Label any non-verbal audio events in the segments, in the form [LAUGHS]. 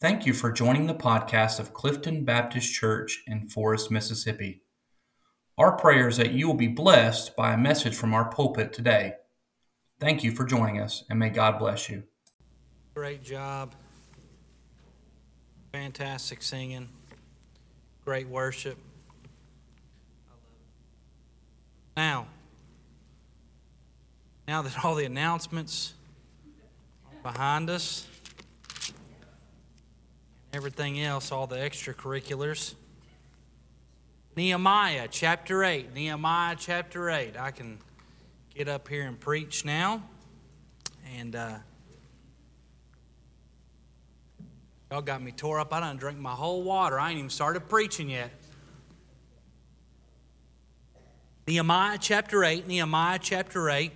Thank you for joining the podcast of Clifton Baptist Church in Forest, Mississippi. Our prayer is that you will be blessed by a message from our pulpit today. Thank you for joining us, and may God bless you. Great job. Fantastic singing. Great worship. Now, now that all the announcements are behind us, everything else, all the extracurriculars. Nehemiah chapter 8. Nehemiah chapter 8. I can get up here and preach now. And uh, y'all got me tore up. I done drank my whole water. I ain't even started preaching yet. Nehemiah chapter 8. Nehemiah chapter 8.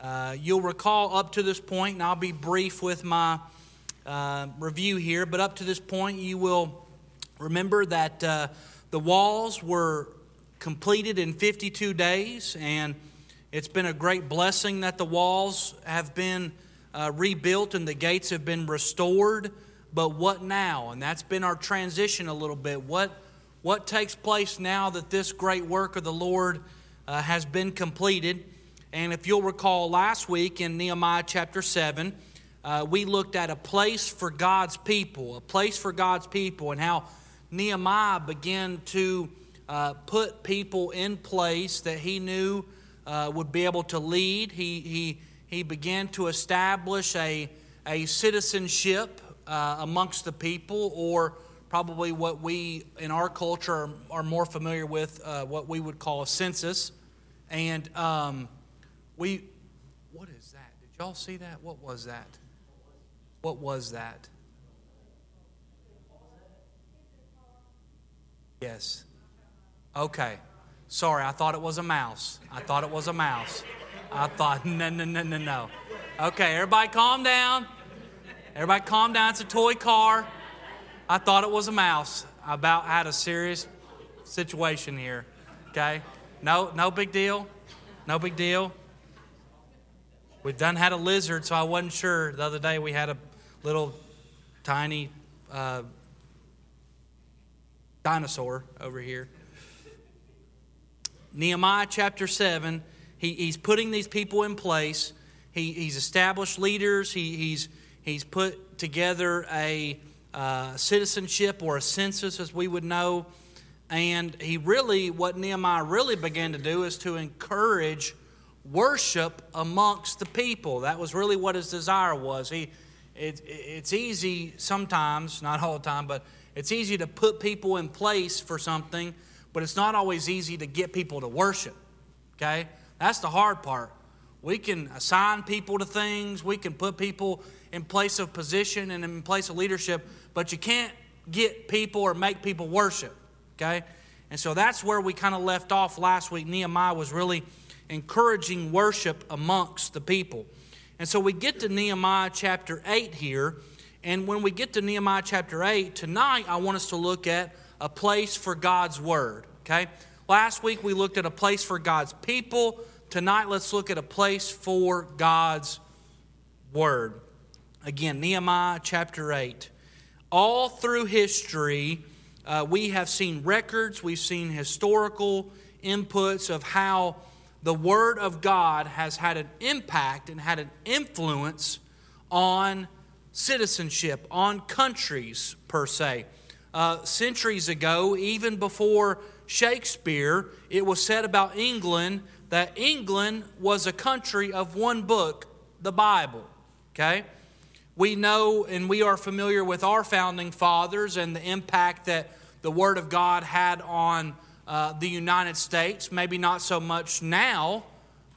Uh, you'll recall up to this point, and I'll be brief with my uh, review here, but up to this point, you will remember that uh, the walls were completed in 52 days, and it's been a great blessing that the walls have been uh, rebuilt and the gates have been restored. But what now? And that's been our transition a little bit. What, what takes place now that this great work of the Lord uh, has been completed? And if you'll recall last week in Nehemiah chapter 7, uh, we looked at a place for God's people, a place for God's people, and how Nehemiah began to uh, put people in place that he knew uh, would be able to lead. He, he, he began to establish a, a citizenship uh, amongst the people, or probably what we in our culture are, are more familiar with, uh, what we would call a census. And um, we, what is that? Did y'all see that? What was that? What was that? Yes. Okay. Sorry, I thought it was a mouse. I thought it was a mouse. I thought, [LAUGHS] no, no, no, no, no. Okay, everybody calm down. Everybody calm down. It's a toy car. I thought it was a mouse. I about had a serious situation here. Okay? No, no big deal. No big deal. We've done had a lizard, so I wasn't sure. The other day we had a little tiny uh, dinosaur over here. Nehemiah chapter 7, he, he's putting these people in place. He, he's established leaders. He, he's, he's put together a uh, citizenship or a census, as we would know. And he really, what Nehemiah really began to do is to encourage worship amongst the people. That was really what his desire was. He, it, it's easy sometimes, not all the time, but it's easy to put people in place for something, but it's not always easy to get people to worship. Okay? That's the hard part. We can assign people to things, we can put people in place of position and in place of leadership, but you can't get people or make people worship. Okay? And so that's where we kind of left off last week. Nehemiah was really encouraging worship amongst the people. And so we get to Nehemiah chapter 8 here. And when we get to Nehemiah chapter 8, tonight I want us to look at a place for God's word. Okay? Last week we looked at a place for God's people. Tonight let's look at a place for God's word. Again, Nehemiah chapter 8. All through history, uh, we have seen records, we've seen historical inputs of how the Word of God has had an impact and had an influence on citizenship, on countries per se. Uh, centuries ago, even before Shakespeare, it was said about England that England was a country of one book, the Bible. Okay? We know and we are familiar with our founding fathers and the impact that the Word of God had on uh, the United States. Maybe not so much now,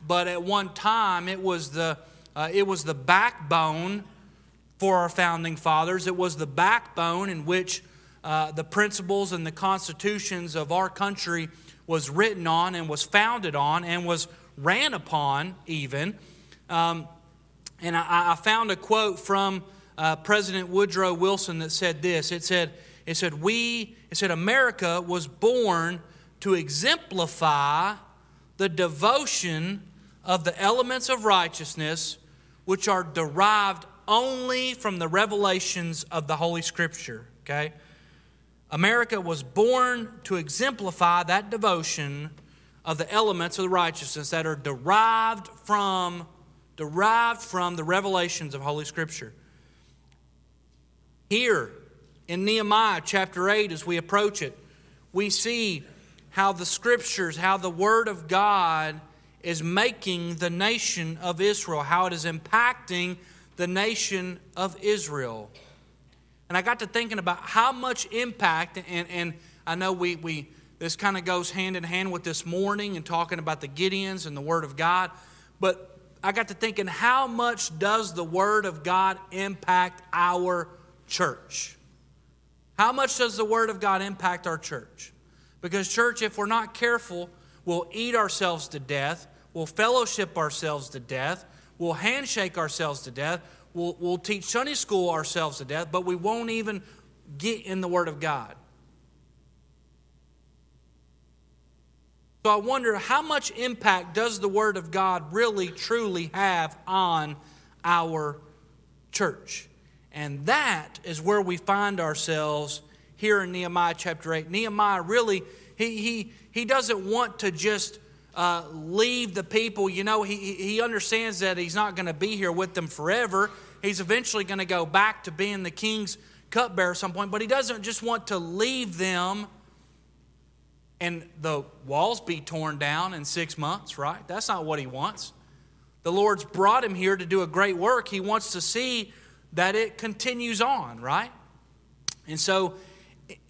but at one time it was the, uh, it was the backbone for our founding fathers. It was the backbone in which uh, the principles and the constitutions of our country was written on and was founded on and was ran upon, even. Um, and I, I, found a quote from uh, President Woodrow Wilson that said this. It said, "It said we, it said America was born to exemplify the devotion of the elements of righteousness which are derived only from the revelations of the Holy Scripture, okay? America was born to exemplify that devotion of the elements of the righteousness that are derived from derived from the revelations of Holy Scripture. Here in Nehemiah chapter 8 as we approach it, we see how the scriptures, how the word of God is making the nation of Israel, how it is impacting the nation of Israel. And I got to thinking about how much impact, and, and I know we, we this kind of goes hand in hand with this morning and talking about the Gideons and the Word of God. But I got to thinking, how much does the Word of God impact our church? How much does the Word of God impact our church? Because, church, if we're not careful, we'll eat ourselves to death, we'll fellowship ourselves to death, we'll handshake ourselves to death, We'll, we'll teach Sunday school ourselves to death, but we won't even get in the Word of God. So I wonder how much impact does the Word of God really, truly have on our church? And that is where we find ourselves here in Nehemiah chapter 8. Nehemiah really, he, he, he doesn't want to just uh, leave the people. You know, he, he understands that he's not going to be here with them forever he's eventually going to go back to being the king's cupbearer at some point, but he doesn't just want to leave them and the walls be torn down in six months, right? That's not what he wants. The Lord's brought him here to do a great work. He wants to see that it continues on, right? And so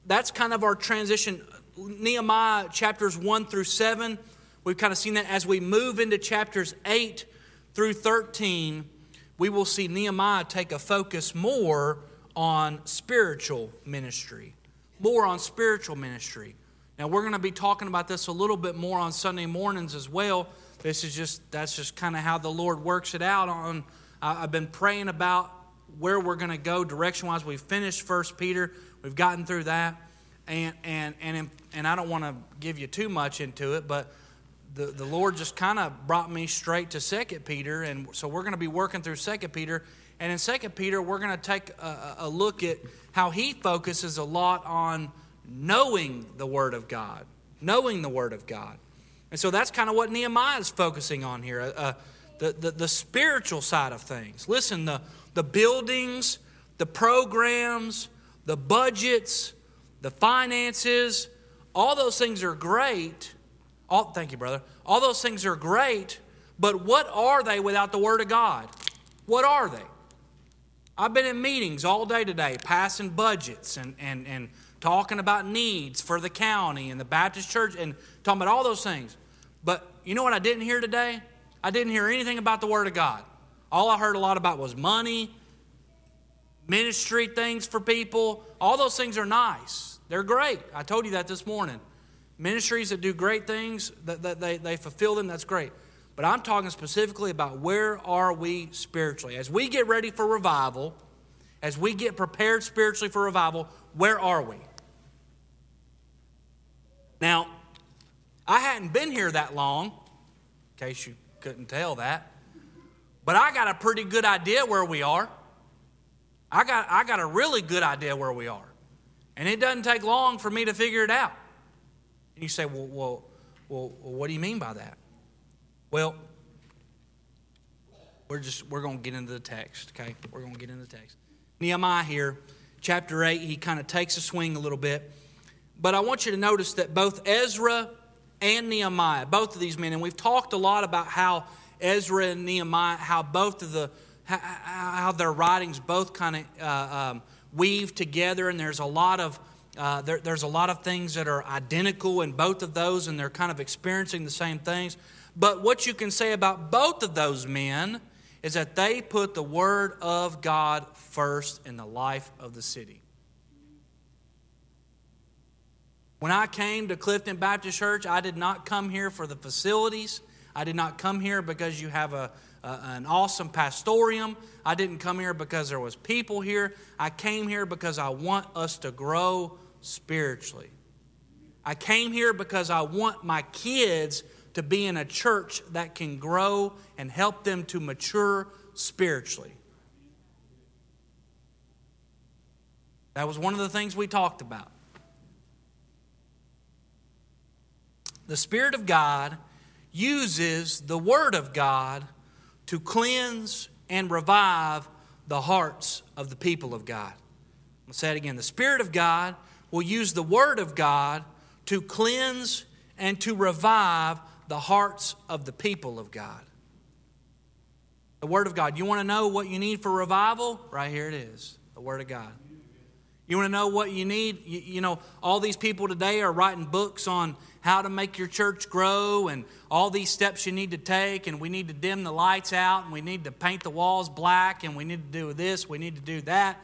that's kind of our transition. Nehemiah chapters 1 through 7, we've kind of seen that as we move into chapters 8 through 13 we will see Nehemiah take a focus more on spiritual ministry. More on spiritual ministry. Now we're going to be talking about this a little bit more on Sunday mornings as well. This is just that's just kind of how the Lord works it out on I've been praying about where we're going to go direction wise. We've finished First Peter. We've gotten through that. And and and and I don't want to give you too much into it, but the, the Lord just kind of brought me straight to Second Peter, and so we're going to be working through Second Peter. And in Second Peter, we're going to take a, a look at how he focuses a lot on knowing the Word of God, knowing the Word of God. And so that's kind of what Nehemiah is focusing on here, uh, uh, the, the, the spiritual side of things. Listen, the, the buildings, the programs, the budgets, the finances, all those things are great all, thank you, brother. All those things are great, but what are they without the Word of God? What are they? I've been in meetings all day today, passing budgets and, and, and talking about needs for the county and the Baptist church and talking about all those things. But you know what I didn't hear today? I didn't hear anything about the Word of God. All I heard a lot about was money, ministry things for people. All those things are nice. They're great. I told you that this morning. Ministries that do great things, that, that they, they fulfill them, that's great. But I'm talking specifically about where are we spiritually? As we get ready for revival, as we get prepared spiritually for revival, where are we? Now, I hadn't been here that long, in case you couldn't tell that, but I got a pretty good idea where we are. I got, I got a really good idea where we are. And it doesn't take long for me to figure it out. And you say, well, well, well, what do you mean by that? Well, we're just we're going to get into the text, okay? We're going to get into the text. Nehemiah here, chapter 8, he kind of takes a swing a little bit. But I want you to notice that both Ezra and Nehemiah, both of these men, and we've talked a lot about how Ezra and Nehemiah, how both of the how, how their writings both kind of uh, um, weave together, and there's a lot of uh, there, there's a lot of things that are identical in both of those, and they're kind of experiencing the same things. But what you can say about both of those men is that they put the Word of God first in the life of the city. When I came to Clifton Baptist Church, I did not come here for the facilities. I did not come here because you have a, a, an awesome pastorium. I didn't come here because there was people here. I came here because I want us to grow spiritually. I came here because I want my kids to be in a church that can grow and help them to mature spiritually. That was one of the things we talked about. The Spirit of God uses the Word of God to cleanse and revive the hearts of the people of God. I'll say it again. The Spirit of God will use the Word of God to cleanse and to revive the hearts of the people of God. The Word of God. You want to know what you need for revival? Right here it is the Word of God. You want to know what you need? You, you, know, all these people today are writing books on how to make your church grow and all these steps you need to take, and we need to dim the lights out, and we need to paint the walls black, and we need to do this, we need to do that.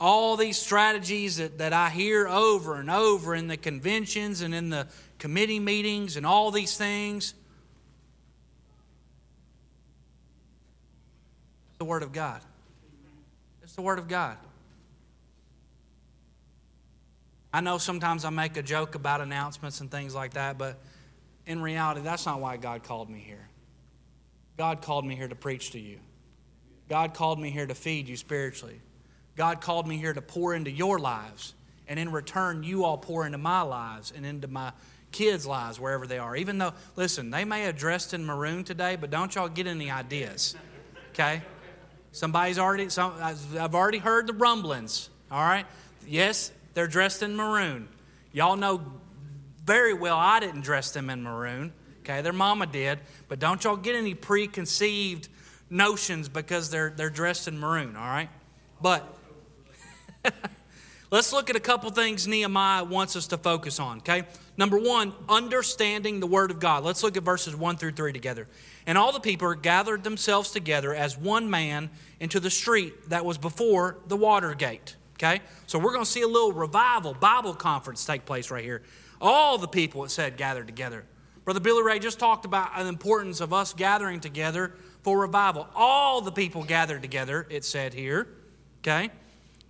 All these strategies that, that I hear over and over in the conventions and in the committee meetings and all these things. the Word of God. It's the Word of God. I know sometimes I make a joke about announcements and things like that, but in reality, that's not why God called me here. God called me here to preach to you. God called me here to feed you spiritually. God called me here to pour into your lives. And in return, you all pour into my lives and into my kids' lives, wherever they are. Even though, listen, they may have dressed in maroon today, but don't y'all get any ideas. Okay? Somebody's already, some, I've already heard the rumblings. All right? Yes, they're dressed in maroon. Y'all know very well I didn't dress them in maroon. Okay, their mama did. But don't y'all get any preconceived notions because they're, they're dressed in maroon, all right? But [LAUGHS] let's look at a couple things Nehemiah wants us to focus on, okay? Number one, understanding the Word of God. Let's look at verses 1 through 3 together. And all the people gathered themselves together as one man into the street that was before the water gate. Okay? So we're going to see a little revival, Bible conference take place right here. All the people, it said, gathered together. Brother Billy Ray just talked about the importance of us gathering together for revival. All the people gathered together, it said here. Okay?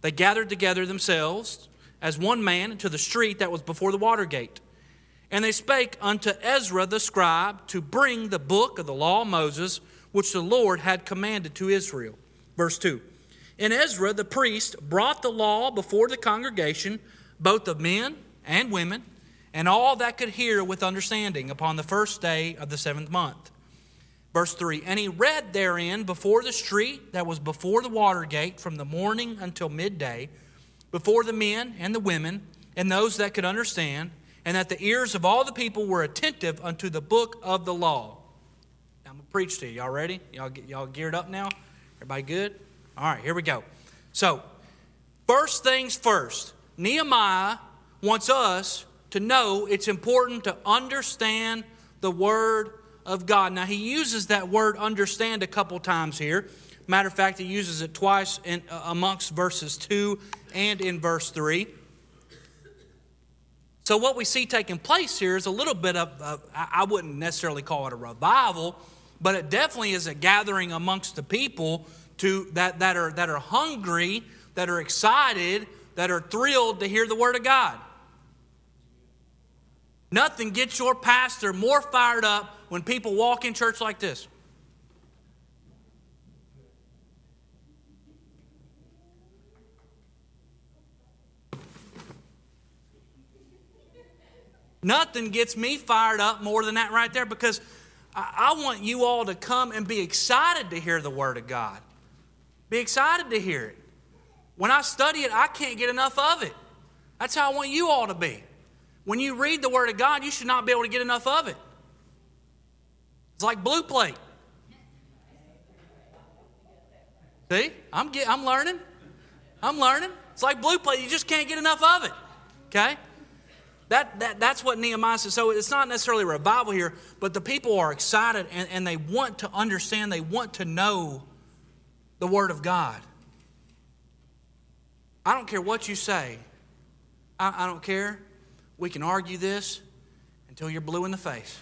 They gathered together themselves as one man to the street that was before the water gate. And they spake unto Ezra the scribe to bring the book of the law of Moses, which the Lord had commanded to Israel. Verse 2 And Ezra the priest brought the law before the congregation, both of men and women, and all that could hear with understanding upon the first day of the seventh month. Verse 3 And he read therein before the street that was before the water gate from the morning until midday, before the men and the women, and those that could understand and that the ears of all the people were attentive unto the book of the law. I'm going to preach to you. Y'all ready? Y'all, y'all geared up now? Everybody good? All right, here we go. So, first things first, Nehemiah wants us to know it's important to understand the Word of God. Now, he uses that word understand a couple times here. Matter of fact, he uses it twice in, uh, amongst verses 2 and in verse 3. So, what we see taking place here is a little bit of, of, I wouldn't necessarily call it a revival, but it definitely is a gathering amongst the people to, that, that, are, that are hungry, that are excited, that are thrilled to hear the Word of God. Nothing gets your pastor more fired up when people walk in church like this. Nothing gets me fired up more than that right there because I, I want you all to come and be excited to hear the Word of God. Be excited to hear it. When I study it, I can't get enough of it. That's how I want you all to be. When you read the Word of God, you should not be able to get enough of it. It's like blue plate. See, I'm, get, I'm learning. I'm learning. It's like blue plate. You just can't get enough of it. Okay? That, that, that's what Nehemiah says. So it's not necessarily a revival here, but the people are excited and, and they want to understand, they want to know the Word of God. I don't care what you say, I, I don't care. We can argue this until you're blue in the face.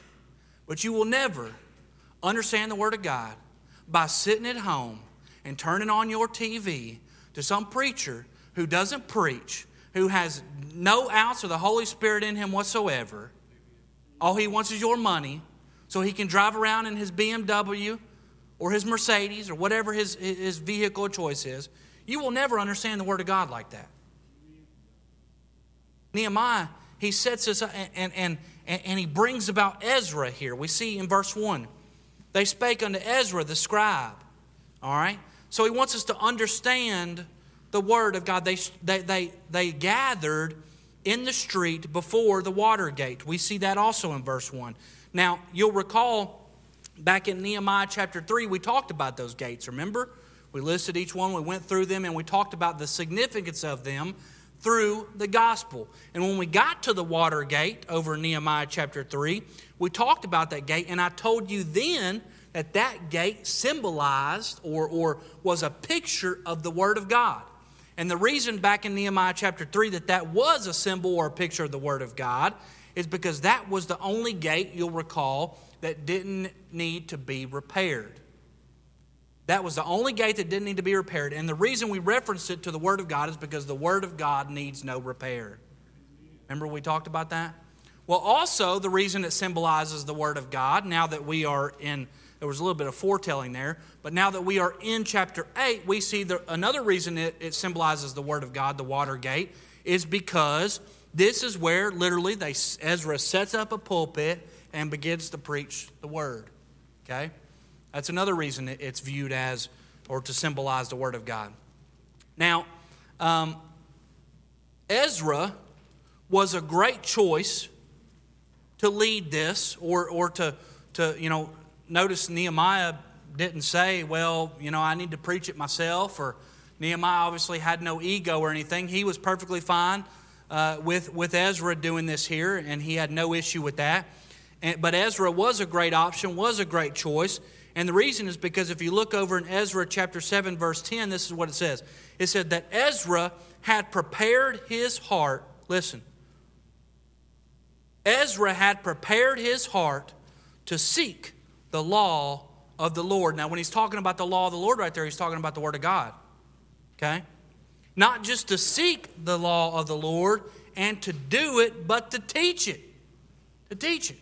But you will never understand the Word of God by sitting at home and turning on your TV to some preacher who doesn't preach, who has no ounce of the Holy Spirit in him whatsoever. All he wants is your money so he can drive around in his BMW or his Mercedes or whatever his, his vehicle of choice is. You will never understand the Word of God like that. Nehemiah, he sets us up and, and, and, and he brings about Ezra here. We see in verse 1 they spake unto Ezra the scribe. All right? So he wants us to understand the word of God. They, they, they, they gathered in the street before the water gate. We see that also in verse 1. Now, you'll recall back in Nehemiah chapter 3, we talked about those gates, remember? We listed each one, we went through them, and we talked about the significance of them through the gospel. And when we got to the water gate over Nehemiah chapter 3, we talked about that gate, and I told you then that that gate symbolized or, or was a picture of the Word of God. And the reason back in Nehemiah chapter 3 that that was a symbol or a picture of the Word of God is because that was the only gate, you'll recall, that didn't need to be repaired. That was the only gate that didn't need to be repaired. And the reason we referenced it to the Word of God is because the Word of God needs no repair. Remember we talked about that? Well, also, the reason it symbolizes the Word of God, now that we are in, there was a little bit of foretelling there, but now that we are in chapter 8, we see the, another reason it, it symbolizes the Word of God, the water gate, is because this is where literally they, Ezra sets up a pulpit and begins to preach the Word. Okay? That's another reason it's viewed as or to symbolize the Word of God. Now, um, Ezra was a great choice to lead this or, or to, to, you know, notice Nehemiah didn't say, well, you know, I need to preach it myself, or Nehemiah obviously had no ego or anything. He was perfectly fine uh, with, with Ezra doing this here, and he had no issue with that. And, but Ezra was a great option, was a great choice. And the reason is because if you look over in Ezra chapter 7, verse 10, this is what it says. It said that Ezra had prepared his heart. Listen. Ezra had prepared his heart to seek the law of the Lord. Now, when he's talking about the law of the Lord right there, he's talking about the Word of God. Okay? Not just to seek the law of the Lord and to do it, but to teach it. To teach it.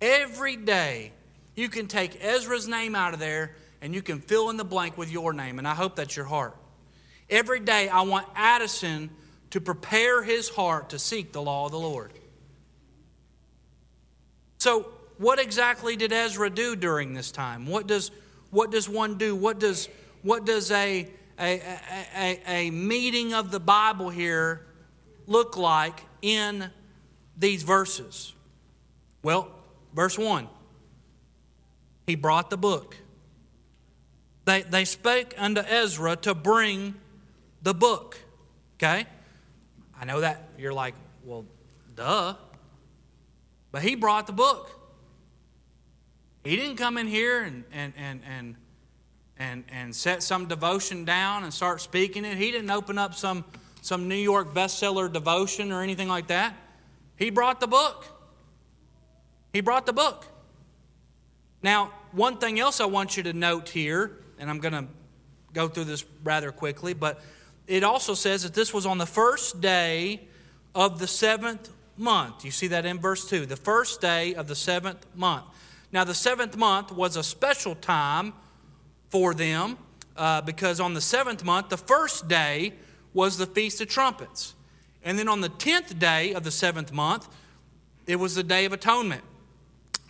Every day, you can take Ezra's name out of there and you can fill in the blank with your name, and I hope that's your heart. Every day, I want Addison to prepare his heart to seek the law of the Lord. So, what exactly did Ezra do during this time? What does, what does one do? What does, what does a, a, a, a meeting of the Bible here look like in these verses? Well, verse 1 he brought the book. They, they spake unto Ezra to bring the book. Okay? I know that you're like, well, duh. But he brought the book. He didn't come in here and, and, and, and, and, and set some devotion down and start speaking it. He didn't open up some, some New York bestseller devotion or anything like that. He brought the book. He brought the book. Now, one thing else I want you to note here, and I'm going to go through this rather quickly, but it also says that this was on the first day of the seventh month. You see that in verse 2. The first day of the seventh month. Now, the seventh month was a special time for them uh, because on the seventh month, the first day was the Feast of Trumpets. And then on the tenth day of the seventh month, it was the Day of Atonement.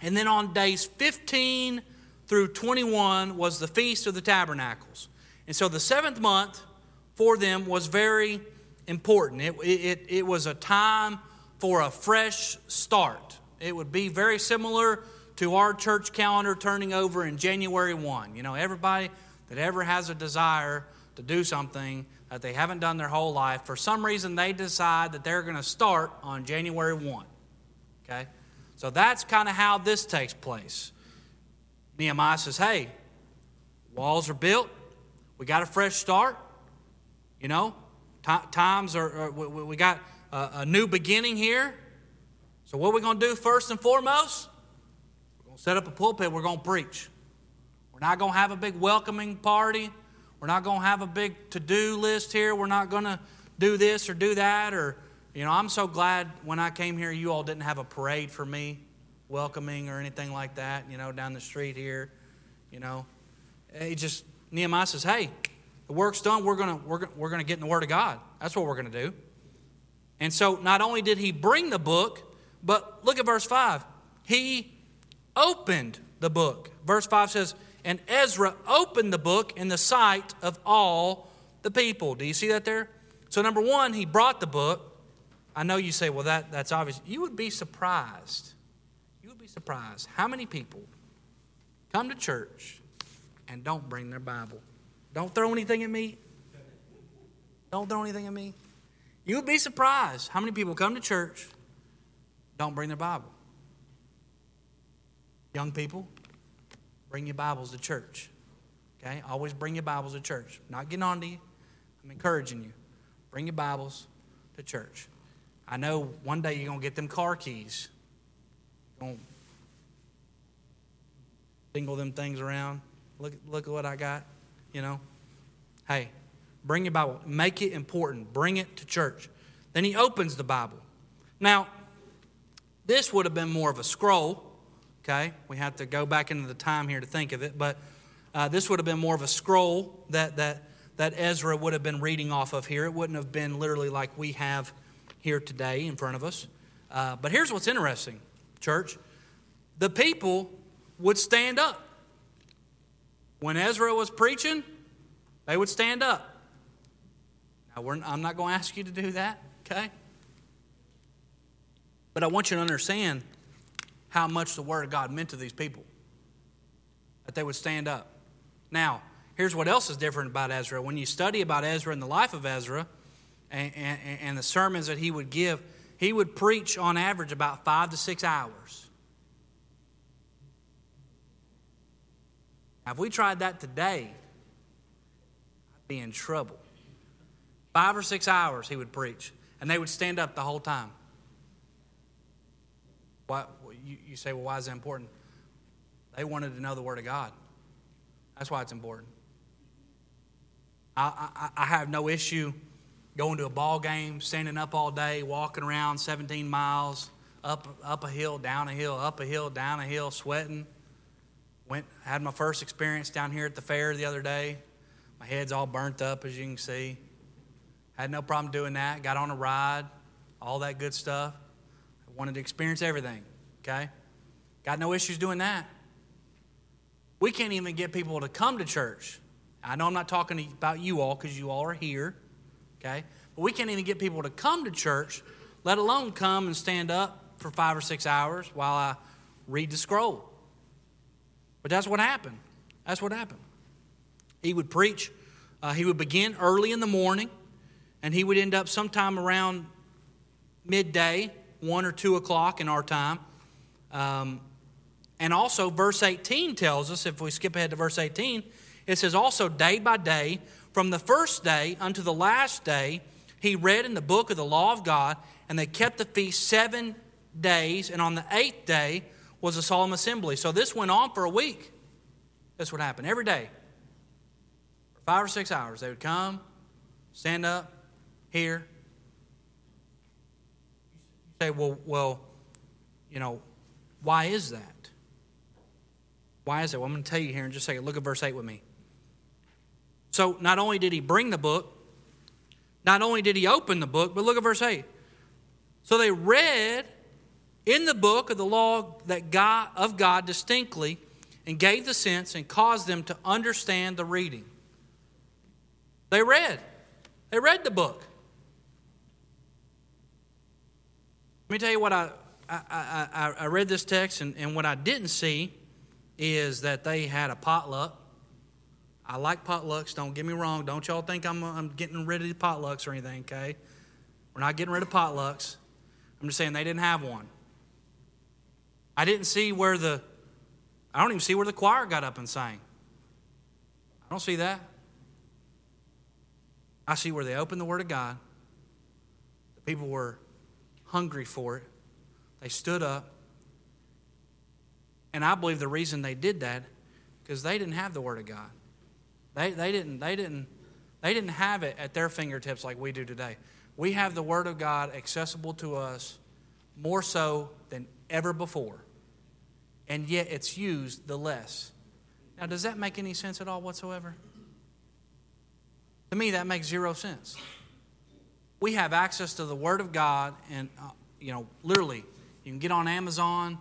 And then on days 15 through 21 was the Feast of the Tabernacles. And so the seventh month for them was very important. It, it, it was a time for a fresh start. It would be very similar to our church calendar turning over in January 1. You know, everybody that ever has a desire to do something that they haven't done their whole life, for some reason they decide that they're going to start on January 1. Okay? So that's kind of how this takes place. Nehemiah says, hey, walls are built. We got a fresh start. You know, t- times are, are, we, we got a, a new beginning here. So, what are we going to do first and foremost? Going to set up a pulpit. We're going to preach. We're not going to have a big welcoming party. We're not going to have a big to do list here. We're not going to do this or do that or you know, I'm so glad when I came here, you all didn't have a parade for me, welcoming or anything like that, you know, down the street here. You know, he just, Nehemiah says, hey, the work's done. We're going to we're, we're gonna get in the Word of God. That's what we're going to do. And so not only did he bring the book, but look at verse 5. He opened the book. Verse 5 says, And Ezra opened the book in the sight of all the people. Do you see that there? So, number one, he brought the book. I know you say, well, that, that's obvious. You would be surprised. You would be surprised how many people come to church and don't bring their Bible. Don't throw anything at me. Don't throw anything at me. You would be surprised how many people come to church, don't bring their Bible. Young people, bring your Bibles to church. Okay? Always bring your Bibles to church. not getting on to you. I'm encouraging you. Bring your Bibles to church. I know one day you're going to get them car keys. You're going to dingle them things around. Look, look at what I got, you know. Hey, bring your Bible. Make it important. Bring it to church. Then he opens the Bible. Now, this would have been more of a scroll, okay? We have to go back into the time here to think of it, but uh, this would have been more of a scroll that, that, that Ezra would have been reading off of here. It wouldn't have been literally like we have here today in front of us. Uh, but here's what's interesting, church. The people would stand up. When Ezra was preaching, they would stand up. Now, I'm not going to ask you to do that, okay? But I want you to understand how much the Word of God meant to these people. That they would stand up. Now, here's what else is different about Ezra. When you study about Ezra and the life of Ezra and, and, and the sermons that he would give, he would preach on average about five to six hours. Now, if we tried that today, I'd be in trouble. Five or six hours he would preach, and they would stand up the whole time. Why, you, you say, well, why is that important? They wanted to know the Word of God. That's why it's important. I, I, I have no issue going to a ball game, standing up all day, walking around 17 miles, up, up a hill, down a hill, up a hill, down a hill, sweating. Went, had my first experience down here at the fair the other day. My head's all burnt up, as you can see. Had no problem doing that. Got on a ride, all that good stuff. I wanted to experience everything, okay? Got no issues doing that. We can't even get people to come to church. I know I'm not talking about you all because you all are here, okay? But we can't even get people to come to church, let alone come and stand up for five or six hours while I read the scroll. But that's what happened. That's what happened. He would preach, uh, he would begin early in the morning and he would end up sometime around midday, 1 or 2 o'clock in our time. Um, and also, verse 18 tells us, if we skip ahead to verse 18, it says, Also, day by day, from the first day unto the last day, he read in the book of the law of God, and they kept the feast seven days, and on the eighth day was a solemn assembly. So this went on for a week. That's what happened every day. For five or six hours, they would come, stand up, hear. Say, well, well, you know, why is that? Why is that? Well, I'm going to tell you here in just a second. Look at verse 8 with me. So, not only did he bring the book, not only did he open the book, but look at verse 8. So they read in the book of the law that God of God distinctly and gave the sense and caused them to understand the reading. They read. They read the book. Let me tell you what I, I, I, I read this text, and, and what I didn't see is that they had a potluck. I like potlucks, don't get me wrong. Don't y'all think I'm, I'm getting rid of the potlucks or anything, okay? We're not getting rid of potlucks. I'm just saying they didn't have one. I didn't see where the, I don't even see where the choir got up and sang. I don't see that. I see where they opened the Word of God. The people were hungry for it. They stood up. And I believe the reason they did that because they didn't have the Word of God. They, they, didn't, they, didn't, they didn't have it at their fingertips like we do today. We have the Word of God accessible to us more so than ever before. And yet it's used the less. Now, does that make any sense at all whatsoever? To me, that makes zero sense. we have access to the Word of God, and, uh, you know, literally, you can get on Amazon,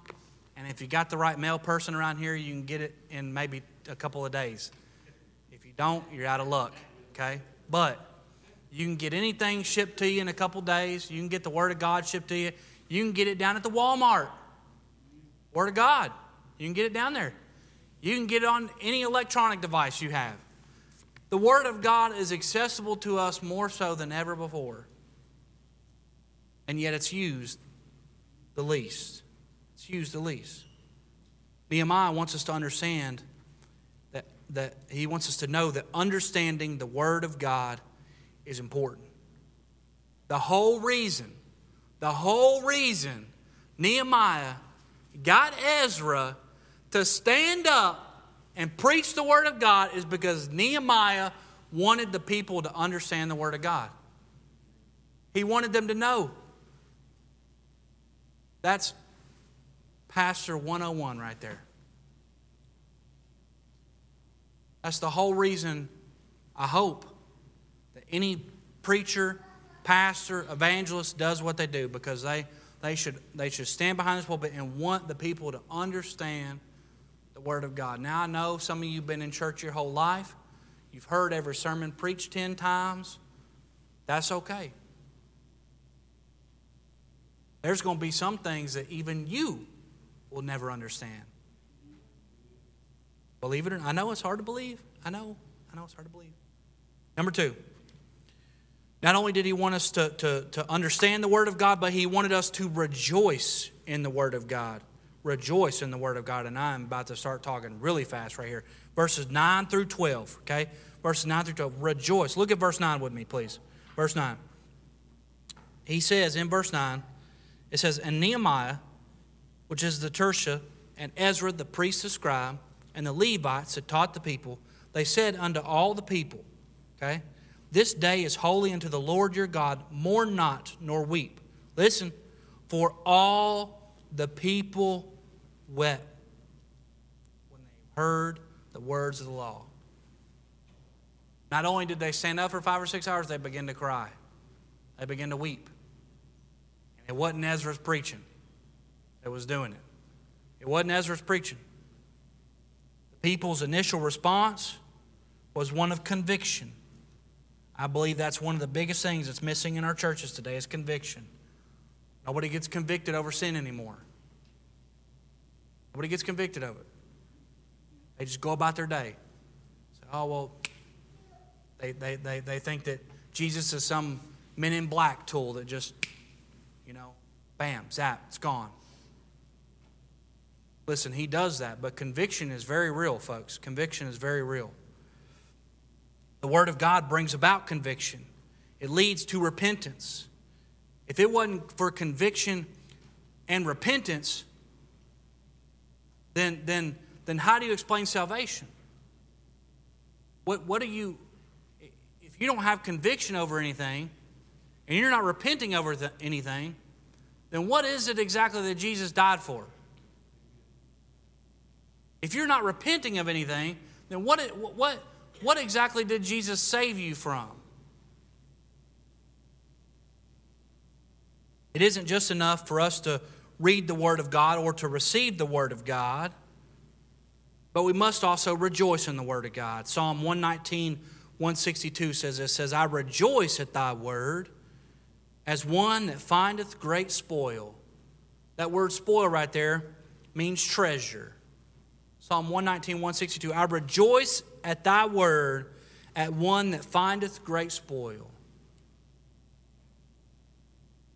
and if you got the right mail person around here, you can get it in maybe a couple of days. If you don't, you're out of luck, okay? But you can get anything shipped to you in a couple days. You can get the Word of God shipped to you. You can get it down at the Walmart. Word of God. You can get it down there. You can get it on any electronic device you have. The Word of God is accessible to us more so than ever before. And yet it's used the least. It's the least. Nehemiah wants us to understand that, that he wants us to know that understanding the Word of God is important. The whole reason, the whole reason Nehemiah got Ezra to stand up and preach the Word of God is because Nehemiah wanted the people to understand the Word of God. He wanted them to know. That's Pastor 101 right there. That's the whole reason I hope that any preacher, pastor, evangelist does what they do because they, they, should, they should stand behind this pulpit and want the people to understand the Word of God. Now, I know some of you have been in church your whole life. You've heard every sermon preached 10 times. That's okay. There's going to be some things that even you will never understand. Believe it or not. I know it's hard to believe. I know. I know it's hard to believe. Number two, not only did he want us to, to, to understand the Word of God, but he wanted us to rejoice in the Word of God rejoice in the Word of God. And I'm about to start talking really fast right here. Verses 9 through 12, okay? Verses 9 through 12. Rejoice. Look at verse 9 with me, please. Verse 9. He says in verse 9, it says, And Nehemiah, which is the Tersha, and Ezra, the priest and scribe, and the Levites that taught the people, they said unto all the people, okay, This day is holy unto the Lord your God, mourn not nor weep. Listen, for all the people wept when they heard the words of the law. Not only did they stand up for five or six hours, they began to cry. They began to weep. It wasn't Ezra's preaching that was doing it. It wasn't Ezra's preaching. The people's initial response was one of conviction. I believe that's one of the biggest things that's missing in our churches today is conviction. Nobody gets convicted over sin anymore. Nobody gets convicted of it. They just go about their day. Say, oh, well, they, they, they, they think that Jesus is some men in black tool that just, bam, zap, it's gone. Listen, he does that, but conviction is very real, folks. Conviction is very real. The Word of God brings about conviction, it leads to repentance. If it wasn't for conviction and repentance, then, then, then how do you explain salvation? What, what do you, if you don't have conviction over anything and you're not repenting over anything, then what is it exactly that Jesus died for? If you're not repenting of anything, then what, what, what exactly did Jesus save you from? It isn't just enough for us to read the Word of God or to receive the Word of God, but we must also rejoice in the Word of God. Psalm 119, 162 says this says, I rejoice at thy word as one that findeth great spoil. That word spoil right there means treasure. Psalm 119, 162, I rejoice at thy word at one that findeth great spoil.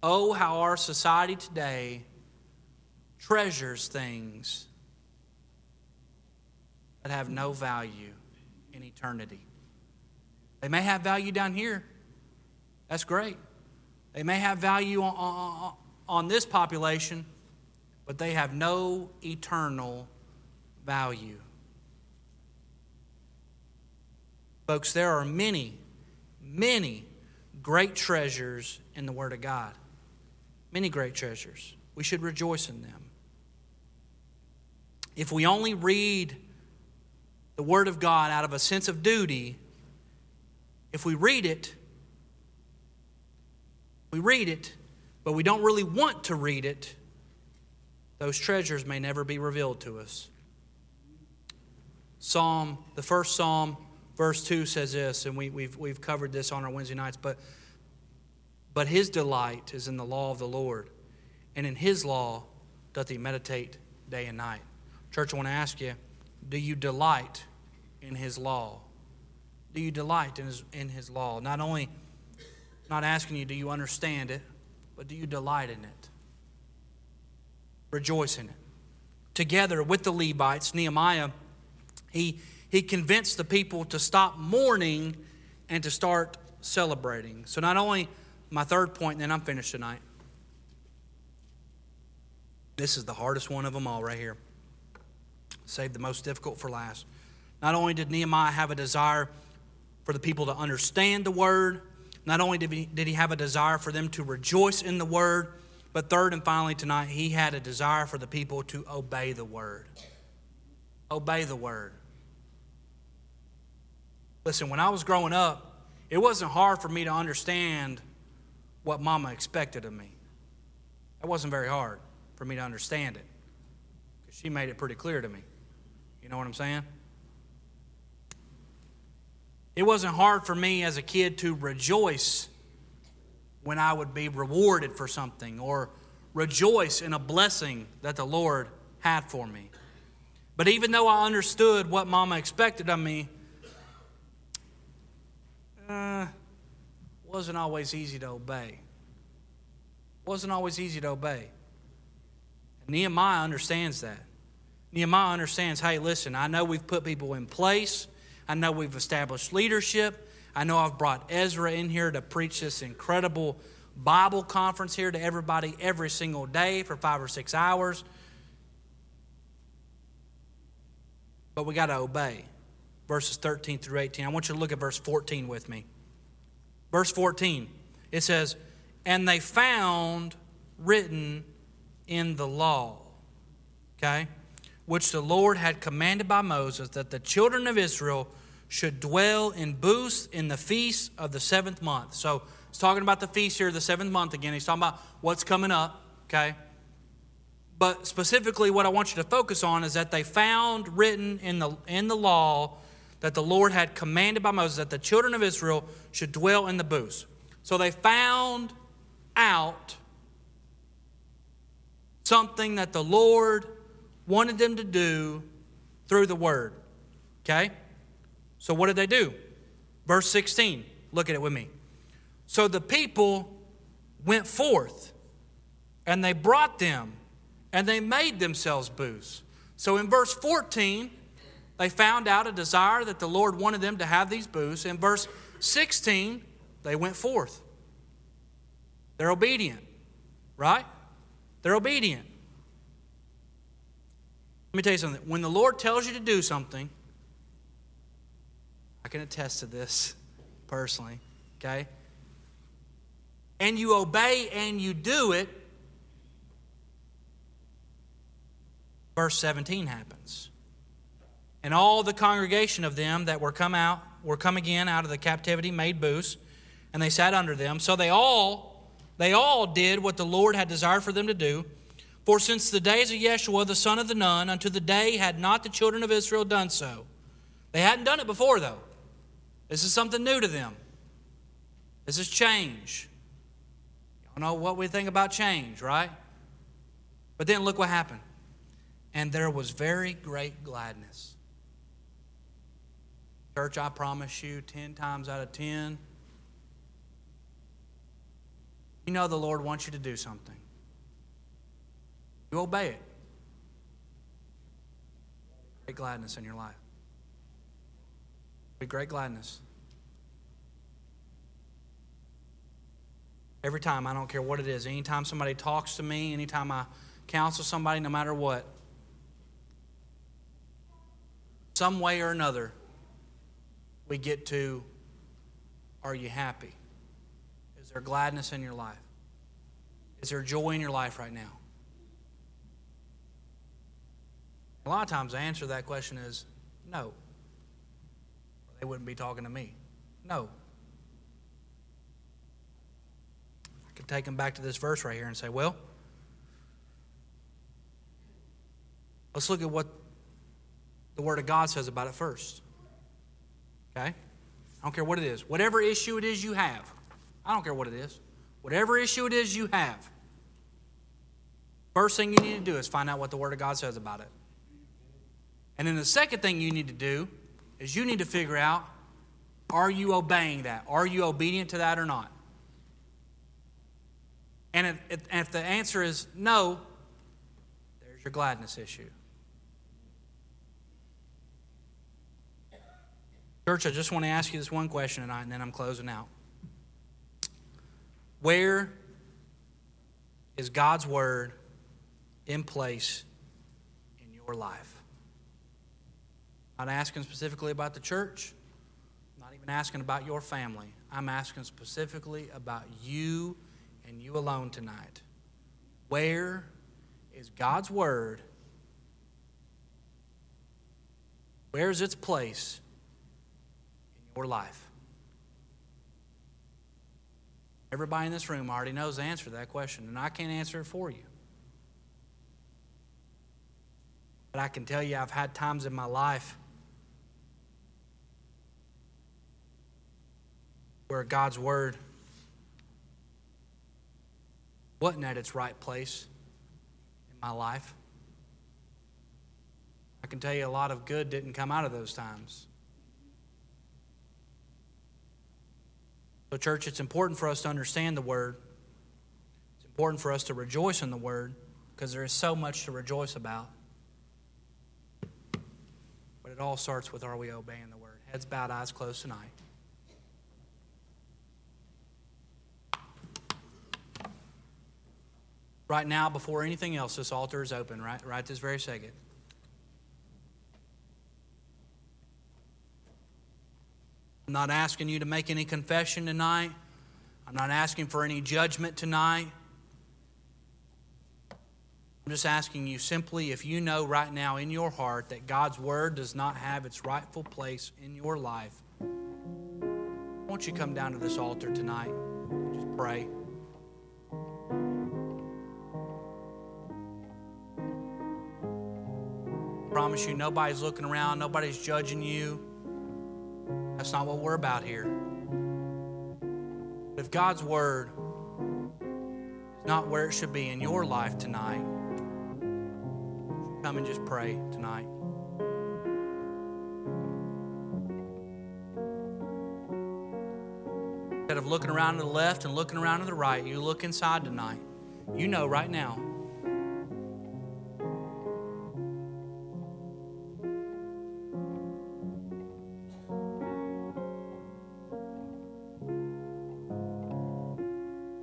Oh, how our society today treasures things that have no value in eternity. They may have value down here. That's great. They may have value on, on, this population, but they have no eternal value. Folks, there are many, many great treasures in the Word of God. Many great treasures. We should rejoice in them. If we only read the Word of God out of a sense of duty, if we read it we read it, but we don't really want to read it, those treasures may never be revealed to us. Psalm, the first Psalm, verse 2 says this, and we, we've, we've covered this on our Wednesday nights, but, but his delight is in the law of the Lord, and in his law doth he meditate day and night. Church, I want to ask you do you delight in his law? Do you delight in his, in his law? Not only, not asking you, do you understand it, but do you delight in it? Rejoice in it. Together with the Levites, Nehemiah, he, he convinced the people to stop mourning and to start celebrating. So, not only my third point, and then I'm finished tonight. This is the hardest one of them all right here. Save the most difficult for last. Not only did Nehemiah have a desire for the people to understand the word, not only did he, did he have a desire for them to rejoice in the word, but third and finally tonight, he had a desire for the people to obey the word. Obey the word. Listen, when I was growing up, it wasn't hard for me to understand what mama expected of me. It wasn't very hard for me to understand it because she made it pretty clear to me. You know what I'm saying? It wasn't hard for me as a kid to rejoice when I would be rewarded for something or rejoice in a blessing that the Lord had for me. But even though I understood what Mama expected of me, uh, wasn't always easy to obey. Wasn't always easy to obey. Nehemiah understands that. Nehemiah understands hey, listen, I know we've put people in place. I know we've established leadership. I know I've brought Ezra in here to preach this incredible Bible conference here to everybody every single day for five or six hours. But we got to obey. Verses 13 through 18. I want you to look at verse 14 with me. Verse 14, it says, And they found written in the law, okay, which the Lord had commanded by Moses that the children of Israel should dwell in booths in the feast of the seventh month. So he's talking about the feast here, the seventh month again. He's talking about what's coming up, okay? But specifically, what I want you to focus on is that they found written in the, in the law that the Lord had commanded by Moses that the children of Israel should dwell in the booths. So they found out something that the Lord wanted them to do through the word. Okay? So what did they do? Verse 16. Look at it with me. So the people went forth and they brought them and they made themselves booths. So in verse 14, they found out a desire that the Lord wanted them to have these booths. In verse 16, they went forth. They're obedient, right? They're obedient. Let me tell you something. When the Lord tells you to do something, I can attest to this personally, okay? And you obey and you do it, verse 17 happens. And all the congregation of them that were come out were come again out of the captivity made booths, and they sat under them. So they all they all did what the Lord had desired for them to do. For since the days of Yeshua, the son of the Nun, unto the day had not the children of Israel done so. They hadn't done it before, though. This is something new to them. This is change. Y'all know what we think about change, right? But then look what happened. And there was very great gladness. Church, I promise you, 10 times out of 10, you know the Lord wants you to do something. You obey it. Great gladness in your life. Be great gladness. Every time, I don't care what it is, anytime somebody talks to me, anytime I counsel somebody, no matter what, some way or another, we get to are you happy? Is there gladness in your life? Is there joy in your life right now? A lot of times the answer to that question is no. They wouldn't be talking to me. No. I could take them back to this verse right here and say, well, let's look at what the Word of God says about it first. Okay? I don't care what it is. Whatever issue it is you have, I don't care what it is. Whatever issue it is you have, first thing you need to do is find out what the Word of God says about it. And then the second thing you need to do is you need to figure out are you obeying that? Are you obedient to that or not? And if, if, if the answer is no, there's your gladness issue. Church, I just want to ask you this one question tonight, and then I'm closing out. Where is God's Word in place in your life? Not asking specifically about the church, not even asking about your family. I'm asking specifically about you and you alone tonight. Where is God's Word? Where's its place in your life? Everybody in this room already knows the answer to that question, and I can't answer it for you. But I can tell you, I've had times in my life where God's Word wasn't at its right place in my life. I can tell you a lot of good didn't come out of those times. So, church, it's important for us to understand the Word. It's important for us to rejoice in the Word because there is so much to rejoice about. But it all starts with are we obeying the Word? Heads bowed, eyes closed tonight. Right now, before anything else, this altar is open, right, right this very second. I'm not asking you to make any confession tonight. I'm not asking for any judgment tonight. I'm just asking you simply if you know right now in your heart that God's Word does not have its rightful place in your life, won't you come down to this altar tonight just pray? Promise you, nobody's looking around, nobody's judging you. That's not what we're about here. But if God's Word is not where it should be in your life tonight, come and just pray tonight. Instead of looking around to the left and looking around to the right, you look inside tonight. You know right now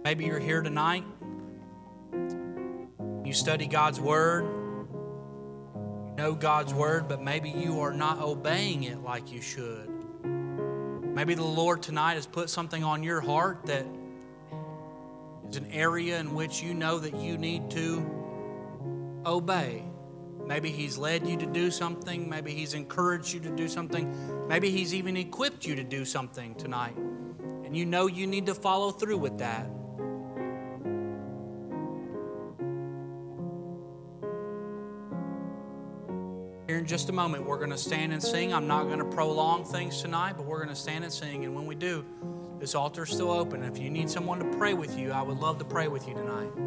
Maybe you're here tonight. You study God's Word. You know God's Word, but maybe you are not obeying it like you should. Maybe the Lord tonight has put something on your heart that is an area in which you know that you need to obey. Maybe He's led you to do something. Maybe He's encouraged you to do something. Maybe He's even equipped you to do something tonight. And you know you need to follow through with that. Just a moment, we're going to stand and sing. I'm not going to prolong things tonight, but we're going to stand and sing. And when we do, this altar is still open. If you need someone to pray with you, I would love to pray with you tonight.